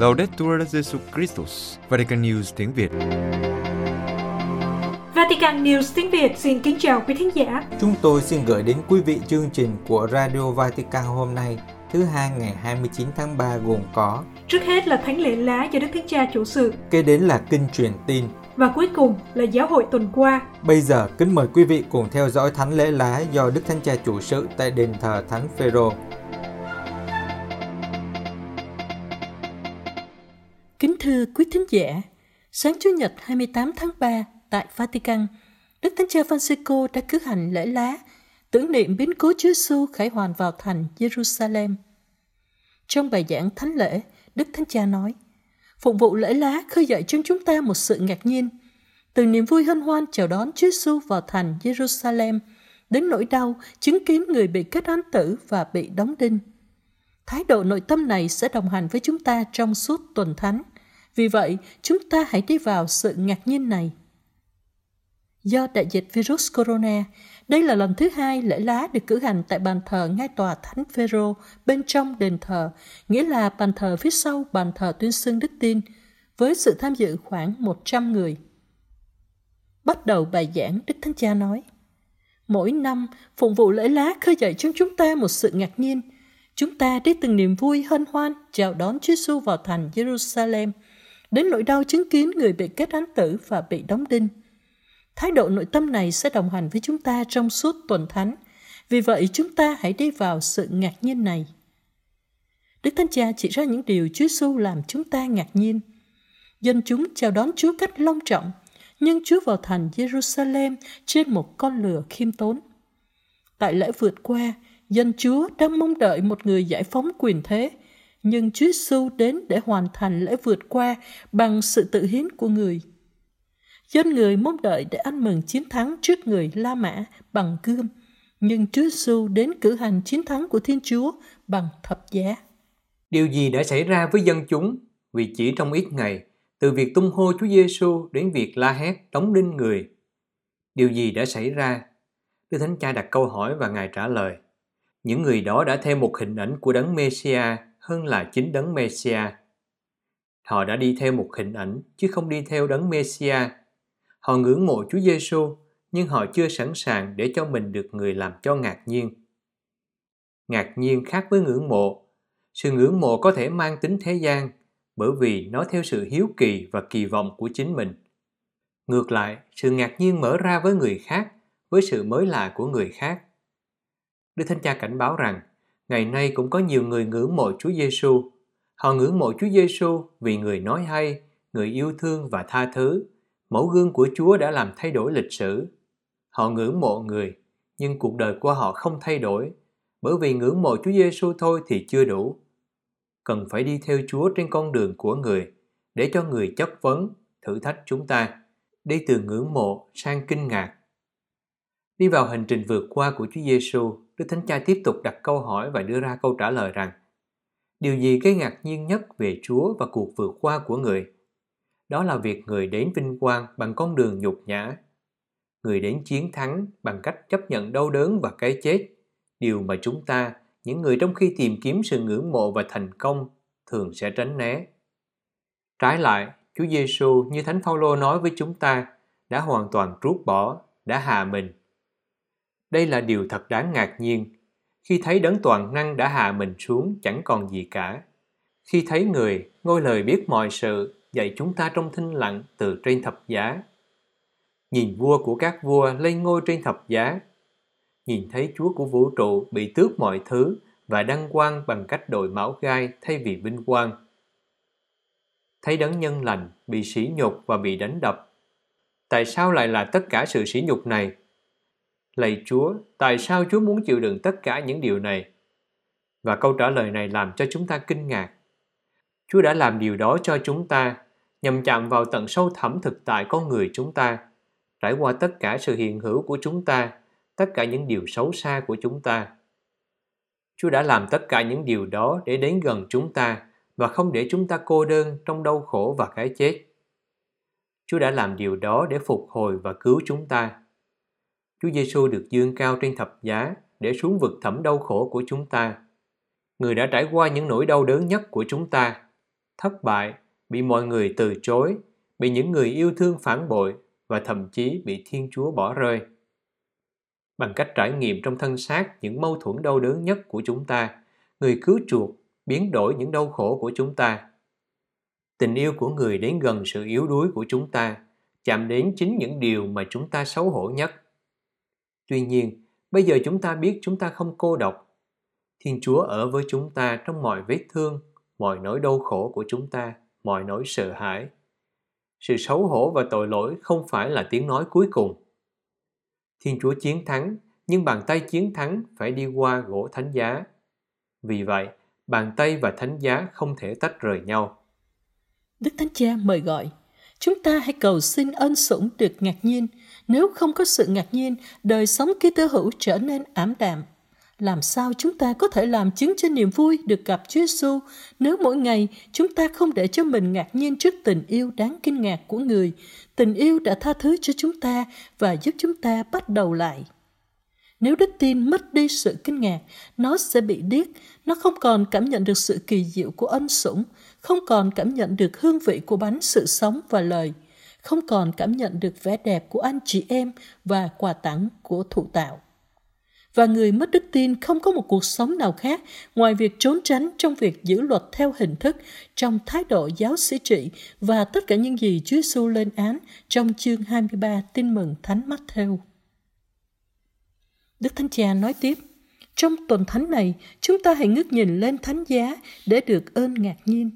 Laudetur Jesu Christus, Vatican News tiếng Việt. Vatican News tiếng Việt xin kính chào quý thính giả. Chúng tôi xin gửi đến quý vị chương trình của Radio Vatican hôm nay, thứ hai ngày 29 tháng 3 gồm có Trước hết là thánh lễ lá do Đức Thánh Cha chủ sự Kế đến là kinh truyền tin. và cuối cùng là giáo hội tuần qua. Bây giờ kính mời quý vị cùng theo dõi thánh lễ lá do Đức Thánh Cha chủ sự tại đền thờ Thánh Phêrô. Thưa quý thính giả, sáng Chủ nhật 28 tháng 3 tại Vatican, Đức Thánh Cha Francisco đã cử hành lễ lá tưởng niệm biến cố Chúa Giêsu khải hoàn vào thành Jerusalem. Trong bài giảng thánh lễ, Đức Thánh Cha nói, phục vụ lễ lá khơi dậy trong chúng ta một sự ngạc nhiên, từ niềm vui hân hoan chào đón Chúa Giêsu vào thành Jerusalem, đến nỗi đau chứng kiến người bị kết án tử và bị đóng đinh. Thái độ nội tâm này sẽ đồng hành với chúng ta trong suốt tuần thánh. Vì vậy, chúng ta hãy đi vào sự ngạc nhiên này. Do đại dịch virus corona, đây là lần thứ hai lễ lá được cử hành tại bàn thờ ngay tòa Thánh Phêrô bên trong đền thờ, nghĩa là bàn thờ phía sau bàn thờ tuyên xưng đức tin, với sự tham dự khoảng 100 người. Bắt đầu bài giảng, Đức Thánh Cha nói, Mỗi năm, phụng vụ lễ lá khơi dậy trong chúng ta một sự ngạc nhiên. Chúng ta đi từng niềm vui hân hoan chào đón Chúa Giêsu vào thành Jerusalem, đến nỗi đau chứng kiến người bị kết án tử và bị đóng đinh. Thái độ nội tâm này sẽ đồng hành với chúng ta trong suốt tuần thánh. Vì vậy chúng ta hãy đi vào sự ngạc nhiên này. Đức Thánh Cha chỉ ra những điều Chúa Giêsu làm chúng ta ngạc nhiên. Dân chúng chào đón Chúa cách long trọng, nhưng Chúa vào thành Jerusalem trên một con lừa khiêm tốn. Tại lễ vượt qua, dân Chúa đang mong đợi một người giải phóng quyền thế, nhưng Chúa Giêsu đến để hoàn thành lễ vượt qua bằng sự tự hiến của người. Dân người mong đợi để ăn mừng chiến thắng trước người La Mã bằng gươm, nhưng Chúa Giêsu đến cử hành chiến thắng của Thiên Chúa bằng thập giá. Điều gì đã xảy ra với dân chúng vì chỉ trong ít ngày, từ việc tung hô Chúa Giêsu đến việc la hét đóng đinh người? Điều gì đã xảy ra? Đức Thánh Cha đặt câu hỏi và Ngài trả lời. Những người đó đã thêm một hình ảnh của đấng Messiah hơn là chính đấng Messia. Họ đã đi theo một hình ảnh chứ không đi theo đấng Messia. Họ ngưỡng mộ Chúa Giêsu nhưng họ chưa sẵn sàng để cho mình được người làm cho ngạc nhiên. Ngạc nhiên khác với ngưỡng mộ. Sự ngưỡng mộ có thể mang tính thế gian bởi vì nó theo sự hiếu kỳ và kỳ vọng của chính mình. Ngược lại, sự ngạc nhiên mở ra với người khác, với sự mới lạ của người khác. Đức Thánh Cha cảnh báo rằng, ngày nay cũng có nhiều người ngưỡng mộ Chúa Giêsu. Họ ngưỡng mộ Chúa Giêsu vì người nói hay, người yêu thương và tha thứ. Mẫu gương của Chúa đã làm thay đổi lịch sử. Họ ngưỡng mộ người, nhưng cuộc đời của họ không thay đổi, bởi vì ngưỡng mộ Chúa Giêsu thôi thì chưa đủ. Cần phải đi theo Chúa trên con đường của người, để cho người chất vấn, thử thách chúng ta, đi từ ngưỡng mộ sang kinh ngạc. Đi vào hành trình vượt qua của Chúa Giêsu, Đức Thánh Cha tiếp tục đặt câu hỏi và đưa ra câu trả lời rằng Điều gì gây ngạc nhiên nhất về Chúa và cuộc vượt qua của người? Đó là việc người đến vinh quang bằng con đường nhục nhã. Người đến chiến thắng bằng cách chấp nhận đau đớn và cái chết, điều mà chúng ta, những người trong khi tìm kiếm sự ngưỡng mộ và thành công, thường sẽ tránh né. Trái lại, Chúa Giêsu như Thánh Phaolô nói với chúng ta, đã hoàn toàn trút bỏ, đã hạ mình. Đây là điều thật đáng ngạc nhiên khi thấy đấng toàn năng đã hạ mình xuống, chẳng còn gì cả. Khi thấy người, ngôi lời biết mọi sự, dạy chúng ta trong thinh lặng từ trên thập giá. Nhìn vua của các vua lên ngôi trên thập giá. Nhìn thấy Chúa của vũ trụ bị tước mọi thứ và đăng quang bằng cách đội máu gai thay vì vinh quang. Thấy đấng nhân lành bị sỉ nhục và bị đánh đập. Tại sao lại là tất cả sự sỉ nhục này? Lạy Chúa, tại sao Chúa muốn chịu đựng tất cả những điều này? Và câu trả lời này làm cho chúng ta kinh ngạc. Chúa đã làm điều đó cho chúng ta, nhằm chạm vào tận sâu thẳm thực tại con người chúng ta, trải qua tất cả sự hiện hữu của chúng ta, tất cả những điều xấu xa của chúng ta. Chúa đã làm tất cả những điều đó để đến gần chúng ta và không để chúng ta cô đơn trong đau khổ và cái chết. Chúa đã làm điều đó để phục hồi và cứu chúng ta. Chúa Giêsu được dương cao trên thập giá để xuống vực thẳm đau khổ của chúng ta. Người đã trải qua những nỗi đau đớn nhất của chúng ta, thất bại, bị mọi người từ chối, bị những người yêu thương phản bội và thậm chí bị Thiên Chúa bỏ rơi. Bằng cách trải nghiệm trong thân xác những mâu thuẫn đau đớn nhất của chúng ta, người cứu chuộc biến đổi những đau khổ của chúng ta. Tình yêu của người đến gần sự yếu đuối của chúng ta, chạm đến chính những điều mà chúng ta xấu hổ nhất. Tuy nhiên, bây giờ chúng ta biết chúng ta không cô độc. Thiên Chúa ở với chúng ta trong mọi vết thương, mọi nỗi đau khổ của chúng ta, mọi nỗi sợ hãi. Sự xấu hổ và tội lỗi không phải là tiếng nói cuối cùng. Thiên Chúa chiến thắng, nhưng bàn tay chiến thắng phải đi qua gỗ thánh giá. Vì vậy, bàn tay và thánh giá không thể tách rời nhau. Đức Thánh Cha mời gọi, chúng ta hãy cầu xin ân sủng được ngạc nhiên. Nếu không có sự ngạc nhiên, đời sống ký tơ hữu trở nên ảm đạm. Làm sao chúng ta có thể làm chứng cho niềm vui được gặp Chúa Giêsu nếu mỗi ngày chúng ta không để cho mình ngạc nhiên trước tình yêu đáng kinh ngạc của người, tình yêu đã tha thứ cho chúng ta và giúp chúng ta bắt đầu lại. Nếu đức tin mất đi sự kinh ngạc, nó sẽ bị điếc, nó không còn cảm nhận được sự kỳ diệu của ân sủng, không còn cảm nhận được hương vị của bánh sự sống và lời, không còn cảm nhận được vẻ đẹp của anh chị em và quà tặng của thụ tạo. Và người mất đức tin không có một cuộc sống nào khác ngoài việc trốn tránh trong việc giữ luật theo hình thức, trong thái độ giáo sĩ trị và tất cả những gì Chúa Giêsu lên án trong chương 23 tin mừng Thánh Matthew. Đức Thánh Cha nói tiếp, trong tuần thánh này, chúng ta hãy ngước nhìn lên thánh giá để được ơn ngạc nhiên.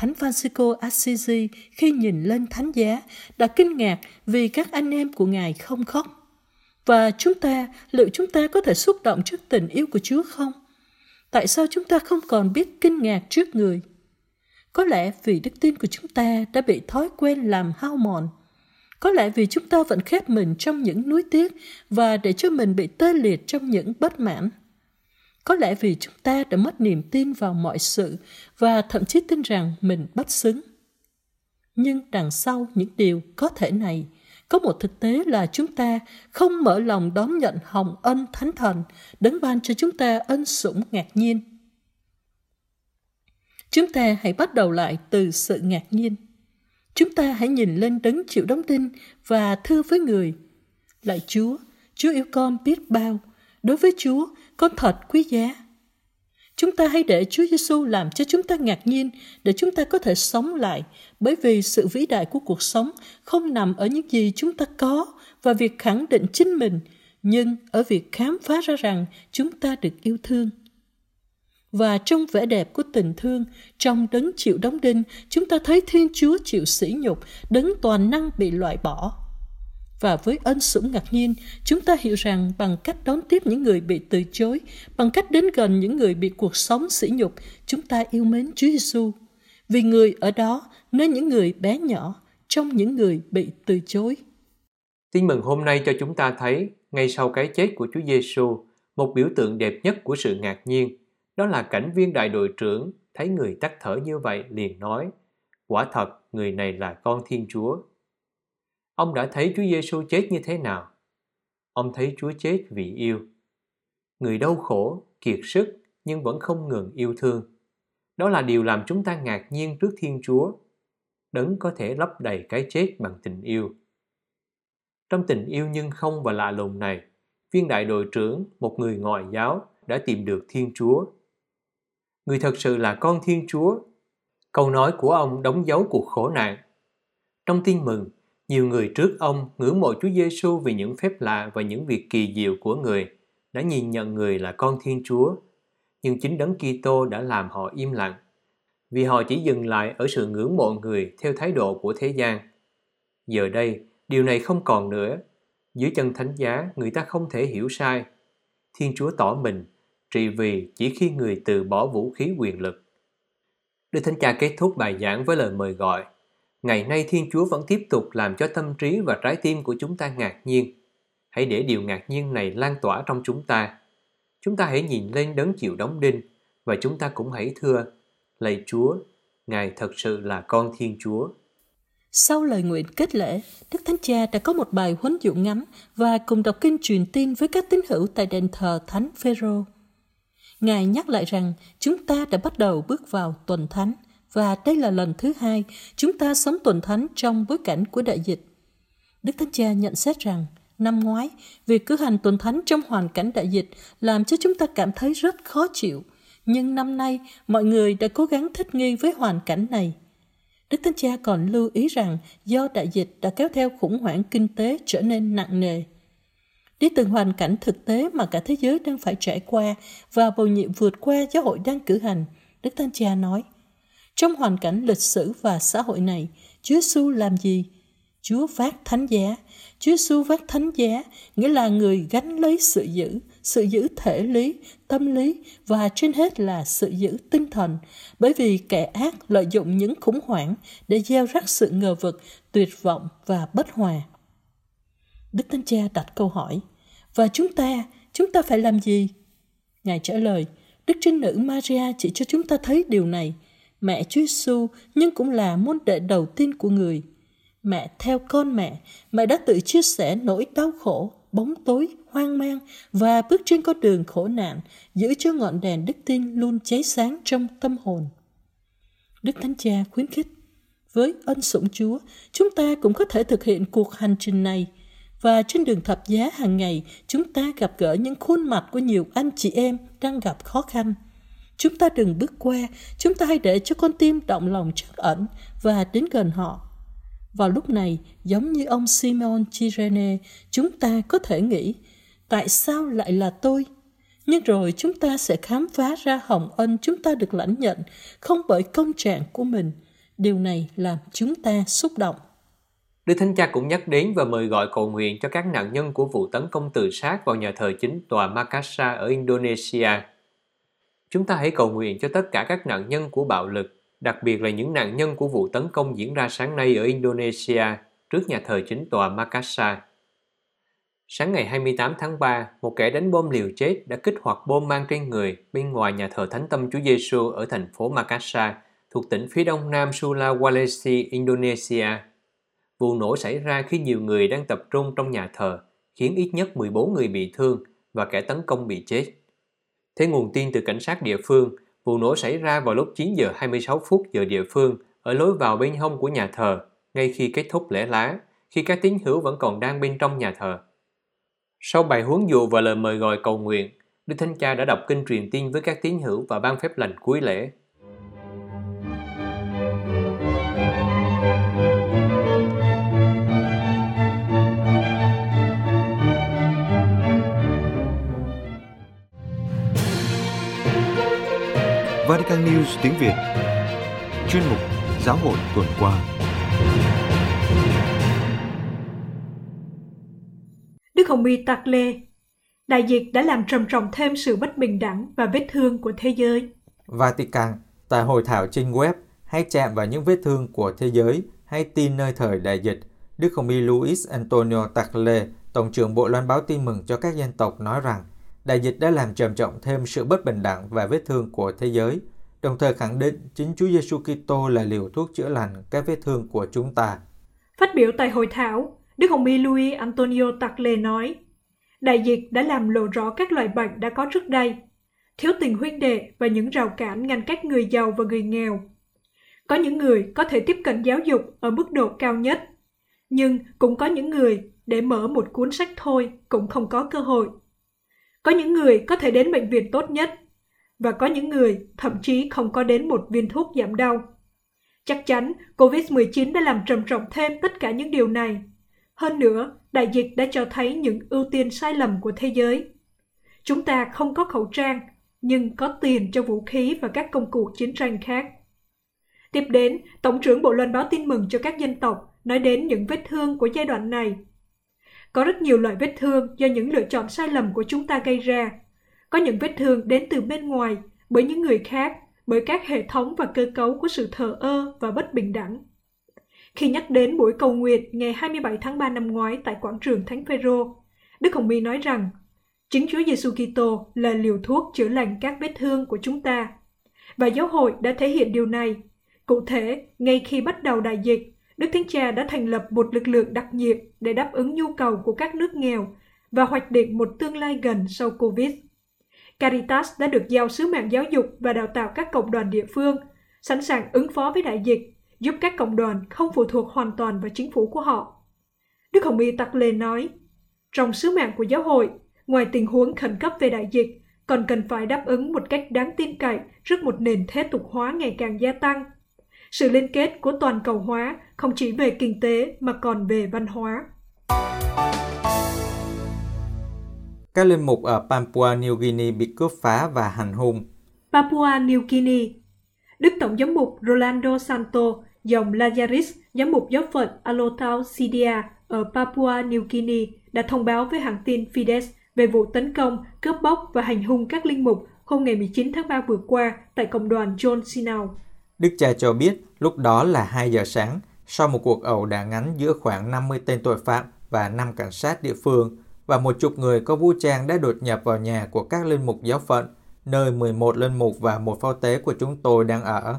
Thánh Francisco Assisi khi nhìn lên thánh giá đã kinh ngạc vì các anh em của Ngài không khóc. Và chúng ta, liệu chúng ta có thể xúc động trước tình yêu của Chúa không? Tại sao chúng ta không còn biết kinh ngạc trước người? Có lẽ vì đức tin của chúng ta đã bị thói quen làm hao mòn có lẽ vì chúng ta vẫn khép mình trong những nuối tiếc và để cho mình bị tê liệt trong những bất mãn. Có lẽ vì chúng ta đã mất niềm tin vào mọi sự và thậm chí tin rằng mình bất xứng. Nhưng đằng sau những điều có thể này, có một thực tế là chúng ta không mở lòng đón nhận hồng ân thánh thần, đấng ban cho chúng ta ân sủng ngạc nhiên. Chúng ta hãy bắt đầu lại từ sự ngạc nhiên. Chúng ta hãy nhìn lên đấng chịu đóng đinh và thưa với người. Lạy Chúa, Chúa yêu con biết bao. Đối với Chúa, con thật quý giá. Chúng ta hãy để Chúa Giêsu làm cho chúng ta ngạc nhiên để chúng ta có thể sống lại, bởi vì sự vĩ đại của cuộc sống không nằm ở những gì chúng ta có và việc khẳng định chính mình, nhưng ở việc khám phá ra rằng chúng ta được yêu thương. Và trong vẻ đẹp của tình thương, trong đấng chịu đóng đinh, chúng ta thấy Thiên Chúa chịu sỉ nhục, đấng toàn năng bị loại bỏ. Và với ân sủng ngạc nhiên, chúng ta hiểu rằng bằng cách đón tiếp những người bị từ chối, bằng cách đến gần những người bị cuộc sống sỉ nhục, chúng ta yêu mến Chúa Giêsu. Vì người ở đó, nơi những người bé nhỏ, trong những người bị từ chối. Tin mừng hôm nay cho chúng ta thấy, ngay sau cái chết của Chúa Giêsu, một biểu tượng đẹp nhất của sự ngạc nhiên đó là cảnh viên đại đội trưởng thấy người tắt thở như vậy liền nói, quả thật người này là con Thiên Chúa. Ông đã thấy Chúa Giêsu chết như thế nào? Ông thấy Chúa chết vì yêu. Người đau khổ, kiệt sức nhưng vẫn không ngừng yêu thương. Đó là điều làm chúng ta ngạc nhiên trước Thiên Chúa. Đấng có thể lấp đầy cái chết bằng tình yêu. Trong tình yêu nhưng không và lạ lùng này, viên đại đội trưởng, một người ngoại giáo, đã tìm được Thiên Chúa người thật sự là con Thiên Chúa. Câu nói của ông đóng dấu cuộc khổ nạn. Trong tin mừng, nhiều người trước ông ngưỡng mộ Chúa Giêsu vì những phép lạ và những việc kỳ diệu của người, đã nhìn nhận người là con Thiên Chúa. Nhưng chính Đấng Kitô đã làm họ im lặng, vì họ chỉ dừng lại ở sự ngưỡng mộ người theo thái độ của thế gian. Giờ đây, điều này không còn nữa. Dưới chân thánh giá, người ta không thể hiểu sai. Thiên Chúa tỏ mình trị vì chỉ khi người từ bỏ vũ khí quyền lực. Đức Thánh Cha kết thúc bài giảng với lời mời gọi. Ngày nay Thiên Chúa vẫn tiếp tục làm cho tâm trí và trái tim của chúng ta ngạc nhiên. Hãy để điều ngạc nhiên này lan tỏa trong chúng ta. Chúng ta hãy nhìn lên đấng chịu đóng đinh và chúng ta cũng hãy thưa, lạy Chúa, Ngài thật sự là con Thiên Chúa. Sau lời nguyện kết lễ, Đức Thánh Cha đã có một bài huấn dụ ngắn và cùng đọc kinh truyền tin với các tín hữu tại đền thờ Thánh Phêrô. Ngài nhắc lại rằng chúng ta đã bắt đầu bước vào tuần thánh và đây là lần thứ hai chúng ta sống tuần thánh trong bối cảnh của đại dịch. Đức Thánh Cha nhận xét rằng, năm ngoái, việc cử hành tuần thánh trong hoàn cảnh đại dịch làm cho chúng ta cảm thấy rất khó chịu. Nhưng năm nay, mọi người đã cố gắng thích nghi với hoàn cảnh này. Đức Thánh Cha còn lưu ý rằng do đại dịch đã kéo theo khủng hoảng kinh tế trở nên nặng nề. Đi từng hoàn cảnh thực tế mà cả thế giới đang phải trải qua và bầu nhiệm vượt qua giáo hội đang cử hành, Đức Thánh Cha nói, trong hoàn cảnh lịch sử và xã hội này, Chúa Giêsu làm gì? Chúa vác thánh giá. Chúa Giêsu vác thánh giá nghĩa là người gánh lấy sự giữ, sự giữ thể lý, tâm lý và trên hết là sự giữ tinh thần, bởi vì kẻ ác lợi dụng những khủng hoảng để gieo rắc sự ngờ vực, tuyệt vọng và bất hòa. Đức Thánh Cha đặt câu hỏi, và chúng ta, chúng ta phải làm gì? Ngài trả lời, Đức Trinh Nữ Maria chỉ cho chúng ta thấy điều này, mẹ Chúa Giêsu nhưng cũng là môn đệ đầu tiên của người. Mẹ theo con mẹ, mẹ đã tự chia sẻ nỗi đau khổ, bóng tối, hoang mang và bước trên con đường khổ nạn, giữ cho ngọn đèn đức tin luôn cháy sáng trong tâm hồn. Đức Thánh Cha khuyến khích, với ân sủng Chúa, chúng ta cũng có thể thực hiện cuộc hành trình này – và trên đường thập giá hàng ngày, chúng ta gặp gỡ những khuôn mặt của nhiều anh chị em đang gặp khó khăn. Chúng ta đừng bước qua, chúng ta hãy để cho con tim động lòng trắc ẩn và đến gần họ. Vào lúc này, giống như ông Simon Chirene, chúng ta có thể nghĩ, tại sao lại là tôi? Nhưng rồi chúng ta sẽ khám phá ra hồng ân chúng ta được lãnh nhận, không bởi công trạng của mình. Điều này làm chúng ta xúc động. Đức Thánh Cha cũng nhắc đến và mời gọi cầu nguyện cho các nạn nhân của vụ tấn công tự sát vào nhà thờ chính tòa Makassar ở Indonesia. Chúng ta hãy cầu nguyện cho tất cả các nạn nhân của bạo lực, đặc biệt là những nạn nhân của vụ tấn công diễn ra sáng nay ở Indonesia trước nhà thờ chính tòa Makassar. Sáng ngày 28 tháng 3, một kẻ đánh bom liều chết đã kích hoạt bom mang trên người bên ngoài nhà thờ Thánh Tâm Chúa Giêsu ở thành phố Makassar, thuộc tỉnh phía đông nam Sulawesi, Indonesia. Vụ nổ xảy ra khi nhiều người đang tập trung trong nhà thờ, khiến ít nhất 14 người bị thương và kẻ tấn công bị chết. Theo nguồn tin từ cảnh sát địa phương, vụ nổ xảy ra vào lúc 9 giờ 26 phút giờ địa phương ở lối vào bên hông của nhà thờ, ngay khi kết thúc lễ lá, khi các tín hữu vẫn còn đang bên trong nhà thờ. Sau bài huấn dụ và lời mời gọi cầu nguyện, Đức Thánh Cha đã đọc kinh truyền tin với các tín hữu và ban phép lành cuối lễ. Vatican News tiếng Việt Chuyên mục Giáo hội tuần qua Đức Hồng Y Tạc Lê Đại dịch đã làm trầm trọng thêm sự bất bình đẳng và vết thương của thế giới. Vatican, tại hội thảo trên web hay chạm vào những vết thương của thế giới hay tin nơi thời đại dịch, Đức Hồng Y Luis Antonio Tagle, Tổng trưởng Bộ Loan báo tin mừng cho các dân tộc nói rằng Đại dịch đã làm trầm trọng thêm sự bất bình đẳng và vết thương của thế giới, đồng thời khẳng định chính Chúa Giêsu Kitô là liều thuốc chữa lành các vết thương của chúng ta. Phát biểu tại hội thảo, Đức Hồng Y Louis Antonio Tagle nói, Đại dịch đã làm lộ rõ các loại bệnh đã có trước đây, thiếu tình huynh đệ và những rào cản ngăn cách người giàu và người nghèo. Có những người có thể tiếp cận giáo dục ở mức độ cao nhất, nhưng cũng có những người để mở một cuốn sách thôi cũng không có cơ hội. Có những người có thể đến bệnh viện tốt nhất, và có những người thậm chí không có đến một viên thuốc giảm đau. Chắc chắn COVID-19 đã làm trầm trọng thêm tất cả những điều này. Hơn nữa, đại dịch đã cho thấy những ưu tiên sai lầm của thế giới. Chúng ta không có khẩu trang, nhưng có tiền cho vũ khí và các công cụ chiến tranh khác. Tiếp đến, Tổng trưởng Bộ Loan báo tin mừng cho các dân tộc nói đến những vết thương của giai đoạn này có rất nhiều loại vết thương do những lựa chọn sai lầm của chúng ta gây ra. Có những vết thương đến từ bên ngoài, bởi những người khác, bởi các hệ thống và cơ cấu của sự thờ ơ và bất bình đẳng. Khi nhắc đến buổi cầu nguyện ngày 27 tháng 3 năm ngoái tại quảng trường Thánh Phaero, Đức Hồng My nói rằng chính Chúa Giêsu Kitô là liều thuốc chữa lành các vết thương của chúng ta. Và giáo hội đã thể hiện điều này. Cụ thể, ngay khi bắt đầu đại dịch, Đức Thánh Cha đã thành lập một lực lượng đặc nhiệm để đáp ứng nhu cầu của các nước nghèo và hoạch định một tương lai gần sau Covid. Caritas đã được giao sứ mạng giáo dục và đào tạo các cộng đoàn địa phương, sẵn sàng ứng phó với đại dịch, giúp các cộng đoàn không phụ thuộc hoàn toàn vào chính phủ của họ. Đức Hồng Y Tắc Lê nói, trong sứ mạng của giáo hội, ngoài tình huống khẩn cấp về đại dịch, còn cần phải đáp ứng một cách đáng tin cậy trước một nền thế tục hóa ngày càng gia tăng. Sự liên kết của toàn cầu hóa không chỉ về kinh tế mà còn về văn hóa. Các linh mục ở Papua New Guinea bị cướp phá và hành hung. Papua New Guinea Đức Tổng giám mục Rolando Santo, dòng Lazaris, giám mục giáo phận Alotau Sidia ở Papua New Guinea đã thông báo với hãng tin Fides về vụ tấn công, cướp bóc và hành hung các linh mục hôm ngày 19 tháng 3 vừa qua tại cộng đoàn John Sinau. Đức cha cho biết lúc đó là 2 giờ sáng, sau một cuộc ẩu đả ngắn giữa khoảng 50 tên tội phạm và 5 cảnh sát địa phương, và một chục người có vũ trang đã đột nhập vào nhà của các linh mục giáo phận, nơi 11 linh mục và một phao tế của chúng tôi đang ở.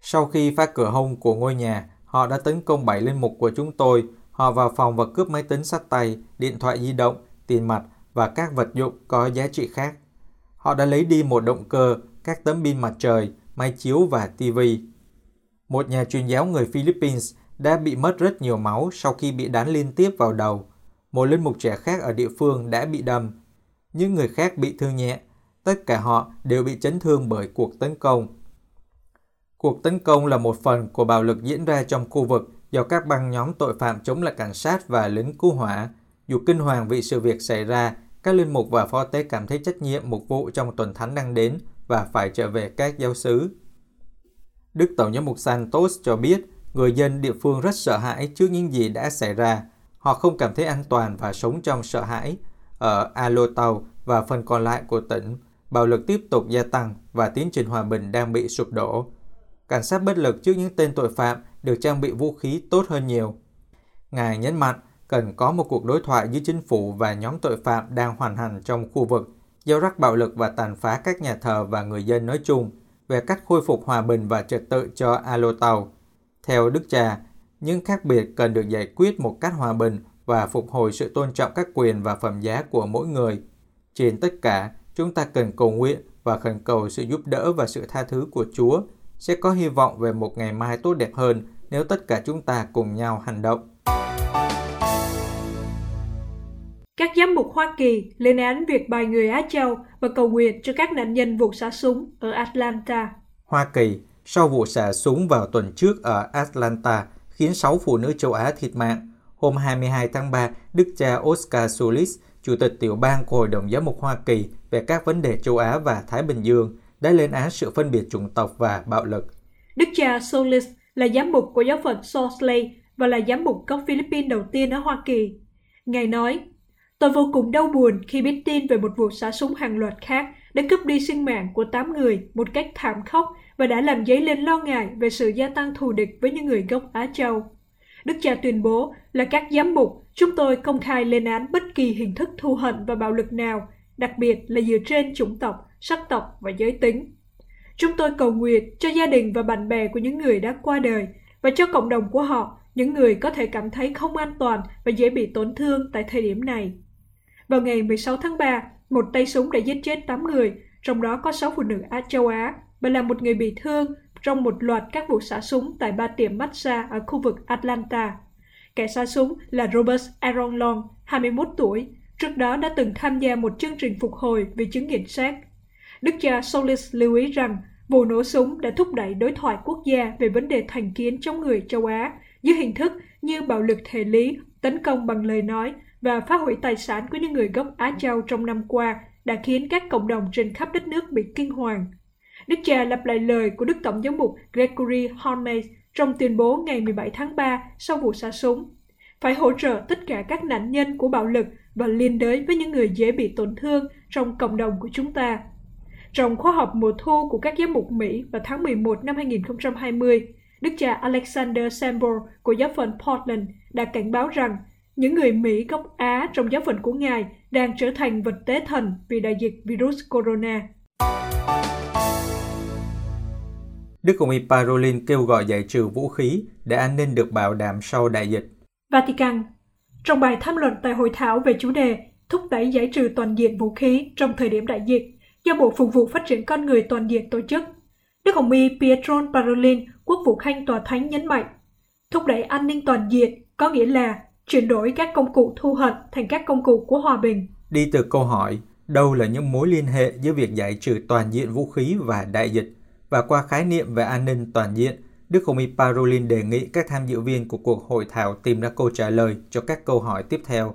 Sau khi phá cửa hông của ngôi nhà, họ đã tấn công 7 linh mục của chúng tôi. Họ vào phòng và cướp máy tính sách tay, điện thoại di động, tiền mặt và các vật dụng có giá trị khác. Họ đã lấy đi một động cơ, các tấm pin mặt trời, máy chiếu và TV. Một nhà truyền giáo người Philippines đã bị mất rất nhiều máu sau khi bị đánh liên tiếp vào đầu. Một linh mục trẻ khác ở địa phương đã bị đâm. Những người khác bị thương nhẹ. Tất cả họ đều bị chấn thương bởi cuộc tấn công. Cuộc tấn công là một phần của bạo lực diễn ra trong khu vực do các băng nhóm tội phạm chống lại cảnh sát và lính cứu hỏa. Dù kinh hoàng vì sự việc xảy ra, các linh mục và phó tế cảm thấy trách nhiệm mục vụ trong tuần thánh đang đến và phải trở về các giáo xứ. Đức Tổng giám mục Santos cho biết người dân địa phương rất sợ hãi trước những gì đã xảy ra. Họ không cảm thấy an toàn và sống trong sợ hãi. Ở Alotau và phần còn lại của tỉnh, bạo lực tiếp tục gia tăng và tiến trình hòa bình đang bị sụp đổ. Cảnh sát bất lực trước những tên tội phạm được trang bị vũ khí tốt hơn nhiều. Ngài nhấn mạnh cần có một cuộc đối thoại giữa chính phủ và nhóm tội phạm đang hoàn hành trong khu vực, gieo rắc bạo lực và tàn phá các nhà thờ và người dân nói chung về cách khôi phục hòa bình và trật tự cho Alotau. Theo Đức Cha, những khác biệt cần được giải quyết một cách hòa bình và phục hồi sự tôn trọng các quyền và phẩm giá của mỗi người. Trên tất cả, chúng ta cần cầu nguyện và khẩn cầu sự giúp đỡ và sự tha thứ của Chúa sẽ có hy vọng về một ngày mai tốt đẹp hơn nếu tất cả chúng ta cùng nhau hành động. Các giám mục Hoa Kỳ lên án việc bài người Á Châu và cầu nguyện cho các nạn nhân vụ xả súng ở Atlanta. Hoa Kỳ, sau vụ xả súng vào tuần trước ở Atlanta, khiến 6 phụ nữ châu Á thiệt mạng. Hôm 22 tháng 3, Đức cha Oscar Solis, Chủ tịch tiểu bang của Hội đồng Giám mục Hoa Kỳ về các vấn đề châu Á và Thái Bình Dương, đã lên án sự phân biệt chủng tộc và bạo lực. Đức cha Solis là giám mục của giáo phận Salt Lake và là giám mục gốc Philippines đầu tiên ở Hoa Kỳ. Ngài nói, Tôi vô cùng đau buồn khi biết tin về một vụ xả súng hàng loạt khác đã cướp đi sinh mạng của 8 người một cách thảm khốc và đã làm dấy lên lo ngại về sự gia tăng thù địch với những người gốc Á Châu. Đức cha tuyên bố là các giám mục, chúng tôi công khai lên án bất kỳ hình thức thù hận và bạo lực nào, đặc biệt là dựa trên chủng tộc, sắc tộc và giới tính. Chúng tôi cầu nguyện cho gia đình và bạn bè của những người đã qua đời và cho cộng đồng của họ, những người có thể cảm thấy không an toàn và dễ bị tổn thương tại thời điểm này. Vào ngày 16 tháng 3, một tay súng đã giết chết 8 người, trong đó có 6 phụ nữ Á châu Á và làm một người bị thương trong một loạt các vụ xả súng tại ba tiệm massage ở khu vực Atlanta. Kẻ xả súng là Robert Aaron Long, 21 tuổi, trước đó đã từng tham gia một chương trình phục hồi vì chứng nghiện xác. Đức cha Solis lưu ý rằng vụ nổ súng đã thúc đẩy đối thoại quốc gia về vấn đề thành kiến chống người châu Á dưới hình thức như bạo lực thể lý, tấn công bằng lời nói và phá hủy tài sản của những người gốc Á Châu trong năm qua đã khiến các cộng đồng trên khắp đất nước bị kinh hoàng. Đức cha lặp lại lời của Đức Tổng giám mục Gregory Holmes trong tuyên bố ngày 17 tháng 3 sau vụ xả súng. Phải hỗ trợ tất cả các nạn nhân của bạo lực và liên đới với những người dễ bị tổn thương trong cộng đồng của chúng ta. Trong khóa họp mùa thu của các giám mục Mỹ vào tháng 11 năm 2020, Đức cha Alexander Sambor của giáo phận Portland đã cảnh báo rằng những người Mỹ gốc Á trong giáo phận của Ngài đang trở thành vật tế thần vì đại dịch virus corona. Đức Hồng Y Parolin kêu gọi giải trừ vũ khí để an ninh được bảo đảm sau đại dịch. Vatican Trong bài tham luận tại hội thảo về chủ đề thúc đẩy giải trừ toàn diện vũ khí trong thời điểm đại dịch do Bộ Phục vụ Phát triển Con Người Toàn diện tổ chức, Đức Hồng Y Pietro Parolin, quốc vụ khanh tòa thánh nhấn mạnh, thúc đẩy an ninh toàn diện có nghĩa là chuyển đổi các công cụ thu hận thành các công cụ của hòa bình. Đi từ câu hỏi, đâu là những mối liên hệ giữa việc giải trừ toàn diện vũ khí và đại dịch, và qua khái niệm về an ninh toàn diện, Đức Hồng Y Parolin đề nghị các tham dự viên của cuộc hội thảo tìm ra câu trả lời cho các câu hỏi tiếp theo.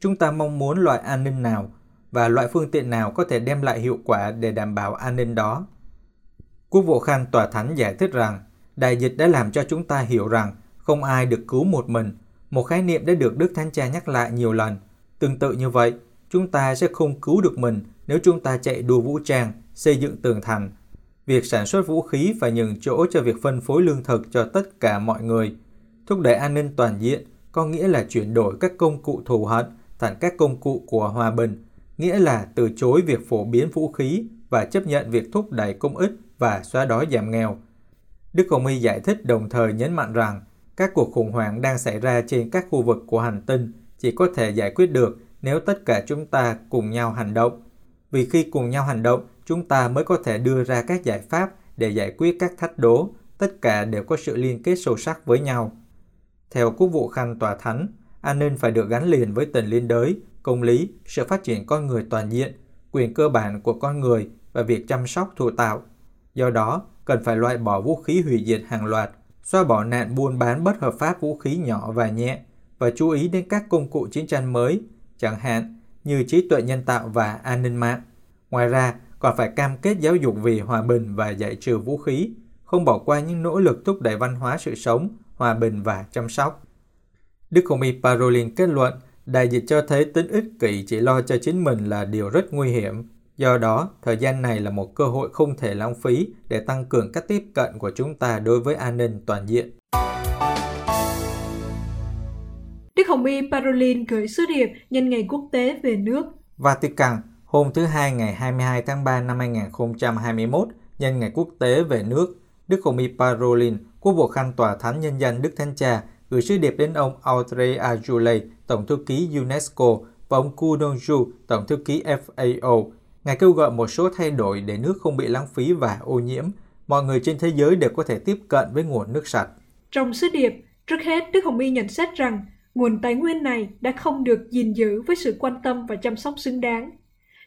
Chúng ta mong muốn loại an ninh nào và loại phương tiện nào có thể đem lại hiệu quả để đảm bảo an ninh đó. Quốc vụ Khanh Tòa Thánh giải thích rằng, đại dịch đã làm cho chúng ta hiểu rằng không ai được cứu một mình, một khái niệm đã được Đức Thánh Cha nhắc lại nhiều lần. Tương tự như vậy, chúng ta sẽ không cứu được mình nếu chúng ta chạy đua vũ trang, xây dựng tường thành. Việc sản xuất vũ khí và nhường chỗ cho việc phân phối lương thực cho tất cả mọi người. Thúc đẩy an ninh toàn diện có nghĩa là chuyển đổi các công cụ thù hận thành các công cụ của hòa bình, nghĩa là từ chối việc phổ biến vũ khí và chấp nhận việc thúc đẩy công ích và xóa đói giảm nghèo. Đức Hồng Y giải thích đồng thời nhấn mạnh rằng các cuộc khủng hoảng đang xảy ra trên các khu vực của hành tinh chỉ có thể giải quyết được nếu tất cả chúng ta cùng nhau hành động. Vì khi cùng nhau hành động, chúng ta mới có thể đưa ra các giải pháp để giải quyết các thách đố, tất cả đều có sự liên kết sâu sắc với nhau. Theo Quốc vụ Khanh Tòa Thánh, an ninh phải được gắn liền với tình liên đới, công lý, sự phát triển con người toàn diện, quyền cơ bản của con người và việc chăm sóc thụ tạo. Do đó, cần phải loại bỏ vũ khí hủy diệt hàng loạt, xóa bỏ nạn buôn bán bất hợp pháp vũ khí nhỏ và nhẹ và chú ý đến các công cụ chiến tranh mới, chẳng hạn như trí tuệ nhân tạo và an ninh mạng. Ngoài ra, còn phải cam kết giáo dục vì hòa bình và giải trừ vũ khí, không bỏ qua những nỗ lực thúc đẩy văn hóa sự sống, hòa bình và chăm sóc. Đức Hồng Y Parolin kết luận, đại dịch cho thấy tính ích kỷ chỉ lo cho chính mình là điều rất nguy hiểm. Do đó, thời gian này là một cơ hội không thể lãng phí để tăng cường cách tiếp cận của chúng ta đối với an ninh toàn diện. Đức Hồng Y Parolin gửi sứ điệp nhân ngày quốc tế về nước. Vatican, hôm thứ Hai ngày 22 tháng 3 năm 2021, nhân ngày quốc tế về nước, Đức Hồng Y Parolin, quốc vụ khanh tòa thánh nhân danh Đức Thánh Cha, gửi sứ điệp đến ông Audrey Azoulay, Tổng thư ký UNESCO, và ông Ku Dongju, Tổng thư ký FAO. Ngài kêu gọi một số thay đổi để nước không bị lãng phí và ô nhiễm. Mọi người trên thế giới đều có thể tiếp cận với nguồn nước sạch. Trong sứ điệp, trước hết Đức Hồng Y nhận xét rằng nguồn tài nguyên này đã không được gìn giữ với sự quan tâm và chăm sóc xứng đáng.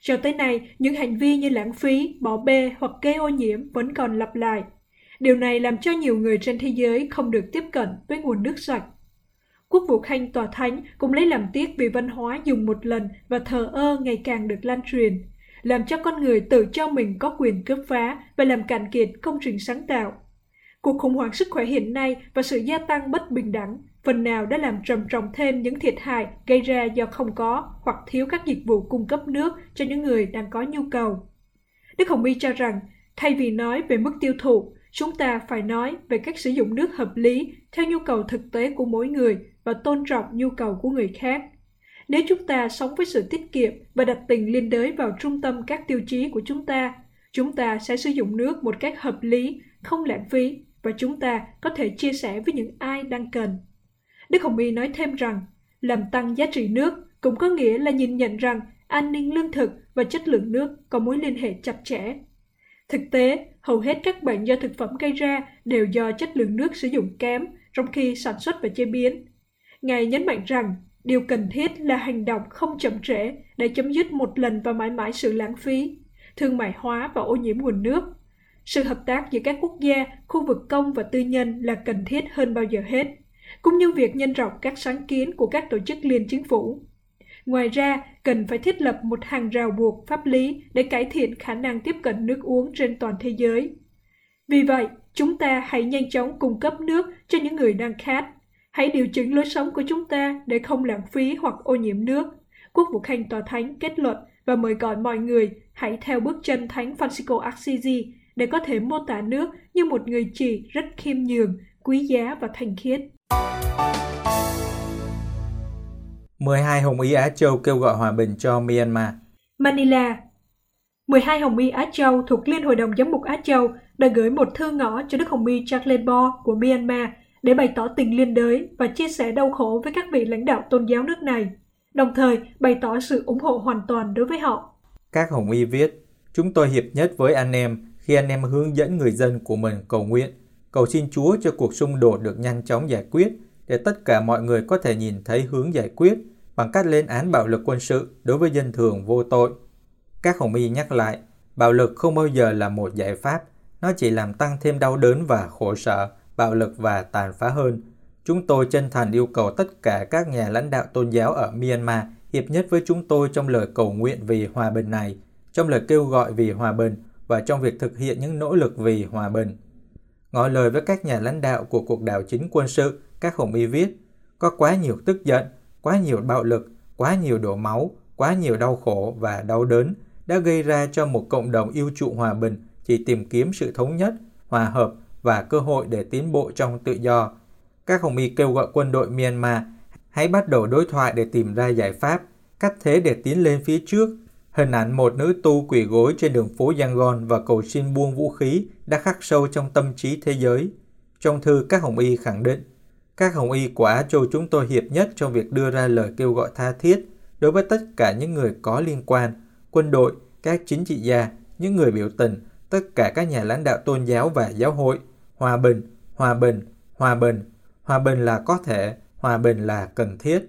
Cho tới nay, những hành vi như lãng phí, bỏ bê hoặc gây ô nhiễm vẫn còn lặp lại. Điều này làm cho nhiều người trên thế giới không được tiếp cận với nguồn nước sạch. Quốc vụ Khanh Tòa Thánh cũng lấy làm tiếc vì văn hóa dùng một lần và thờ ơ ngày càng được lan truyền, làm cho con người tự cho mình có quyền cướp phá và làm cạn kiệt công trình sáng tạo. Cuộc khủng hoảng sức khỏe hiện nay và sự gia tăng bất bình đẳng phần nào đã làm trầm trọng thêm những thiệt hại gây ra do không có hoặc thiếu các dịch vụ cung cấp nước cho những người đang có nhu cầu. Đức Hồng Y cho rằng, thay vì nói về mức tiêu thụ, chúng ta phải nói về cách sử dụng nước hợp lý theo nhu cầu thực tế của mỗi người và tôn trọng nhu cầu của người khác. Nếu chúng ta sống với sự tiết kiệm và đặt tình liên đới vào trung tâm các tiêu chí của chúng ta, chúng ta sẽ sử dụng nước một cách hợp lý, không lãng phí và chúng ta có thể chia sẻ với những ai đang cần. Đức Hồng Y nói thêm rằng, làm tăng giá trị nước cũng có nghĩa là nhìn nhận rằng an ninh lương thực và chất lượng nước có mối liên hệ chặt chẽ. Thực tế, hầu hết các bệnh do thực phẩm gây ra đều do chất lượng nước sử dụng kém trong khi sản xuất và chế biến. Ngài nhấn mạnh rằng, điều cần thiết là hành động không chậm trễ để chấm dứt một lần và mãi mãi sự lãng phí, thương mại hóa và ô nhiễm nguồn nước. Sự hợp tác giữa các quốc gia, khu vực công và tư nhân là cần thiết hơn bao giờ hết cũng như việc nhân rộng các sáng kiến của các tổ chức liên chính phủ. Ngoài ra, cần phải thiết lập một hàng rào buộc pháp lý để cải thiện khả năng tiếp cận nước uống trên toàn thế giới. Vì vậy, chúng ta hãy nhanh chóng cung cấp nước cho những người đang khát. Hãy điều chỉnh lối sống của chúng ta để không lãng phí hoặc ô nhiễm nước. Quốc vụ Khanh Tòa Thánh kết luận và mời gọi mọi người hãy theo bước chân Thánh Francisco Assisi để có thể mô tả nước như một người chị rất khiêm nhường, quý giá và thanh khiết. 12 Hồng Y Á Châu kêu gọi hòa bình cho Myanmar Manila 12 Hồng Y Á Châu thuộc Liên Hội đồng Giám mục Á Châu đã gửi một thư ngõ cho Đức Hồng Y Charles Bo của Myanmar để bày tỏ tình liên đới và chia sẻ đau khổ với các vị lãnh đạo tôn giáo nước này, đồng thời bày tỏ sự ủng hộ hoàn toàn đối với họ. Các Hồng Y viết, chúng tôi hiệp nhất với anh em khi anh em hướng dẫn người dân của mình cầu nguyện, cầu xin Chúa cho cuộc xung đột được nhanh chóng giải quyết để tất cả mọi người có thể nhìn thấy hướng giải quyết bằng cách lên án bạo lực quân sự đối với dân thường vô tội. Các hồng y nhắc lại, bạo lực không bao giờ là một giải pháp, nó chỉ làm tăng thêm đau đớn và khổ sở, bạo lực và tàn phá hơn. Chúng tôi chân thành yêu cầu tất cả các nhà lãnh đạo tôn giáo ở Myanmar hiệp nhất với chúng tôi trong lời cầu nguyện vì hòa bình này, trong lời kêu gọi vì hòa bình và trong việc thực hiện những nỗ lực vì hòa bình. Ngỏ lời với các nhà lãnh đạo của cuộc đảo chính quân sự, các hồng y viết, có quá nhiều tức giận, quá nhiều bạo lực, quá nhiều đổ máu, quá nhiều đau khổ và đau đớn đã gây ra cho một cộng đồng yêu trụ hòa bình chỉ tìm kiếm sự thống nhất, hòa hợp và cơ hội để tiến bộ trong tự do. Các hồng y kêu gọi quân đội Myanmar hãy bắt đầu đối thoại để tìm ra giải pháp, cách thế để tiến lên phía trước. Hình ảnh một nữ tu quỳ gối trên đường phố Yangon và cầu xin buông vũ khí đã khắc sâu trong tâm trí thế giới. Trong thư, các hồng y khẳng định, các hồng y của Á Châu chúng tôi hiệp nhất trong việc đưa ra lời kêu gọi tha thiết đối với tất cả những người có liên quan, quân đội, các chính trị gia, những người biểu tình, tất cả các nhà lãnh đạo tôn giáo và giáo hội. Hòa bình, hòa bình, hòa bình. Hòa bình là có thể, hòa bình là cần thiết.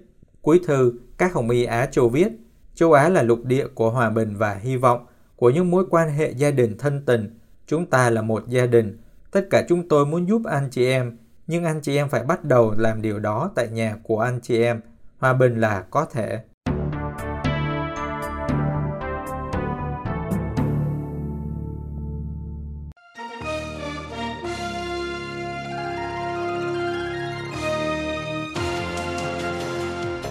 Cuối thư, các hồng y Á Châu viết, châu Á là lục địa của hòa bình và hy vọng, của những mối quan hệ gia đình thân tình. Chúng ta là một gia đình. Tất cả chúng tôi muốn giúp anh chị em, nhưng anh chị em phải bắt đầu làm điều đó tại nhà của anh chị em. Hòa bình là có thể.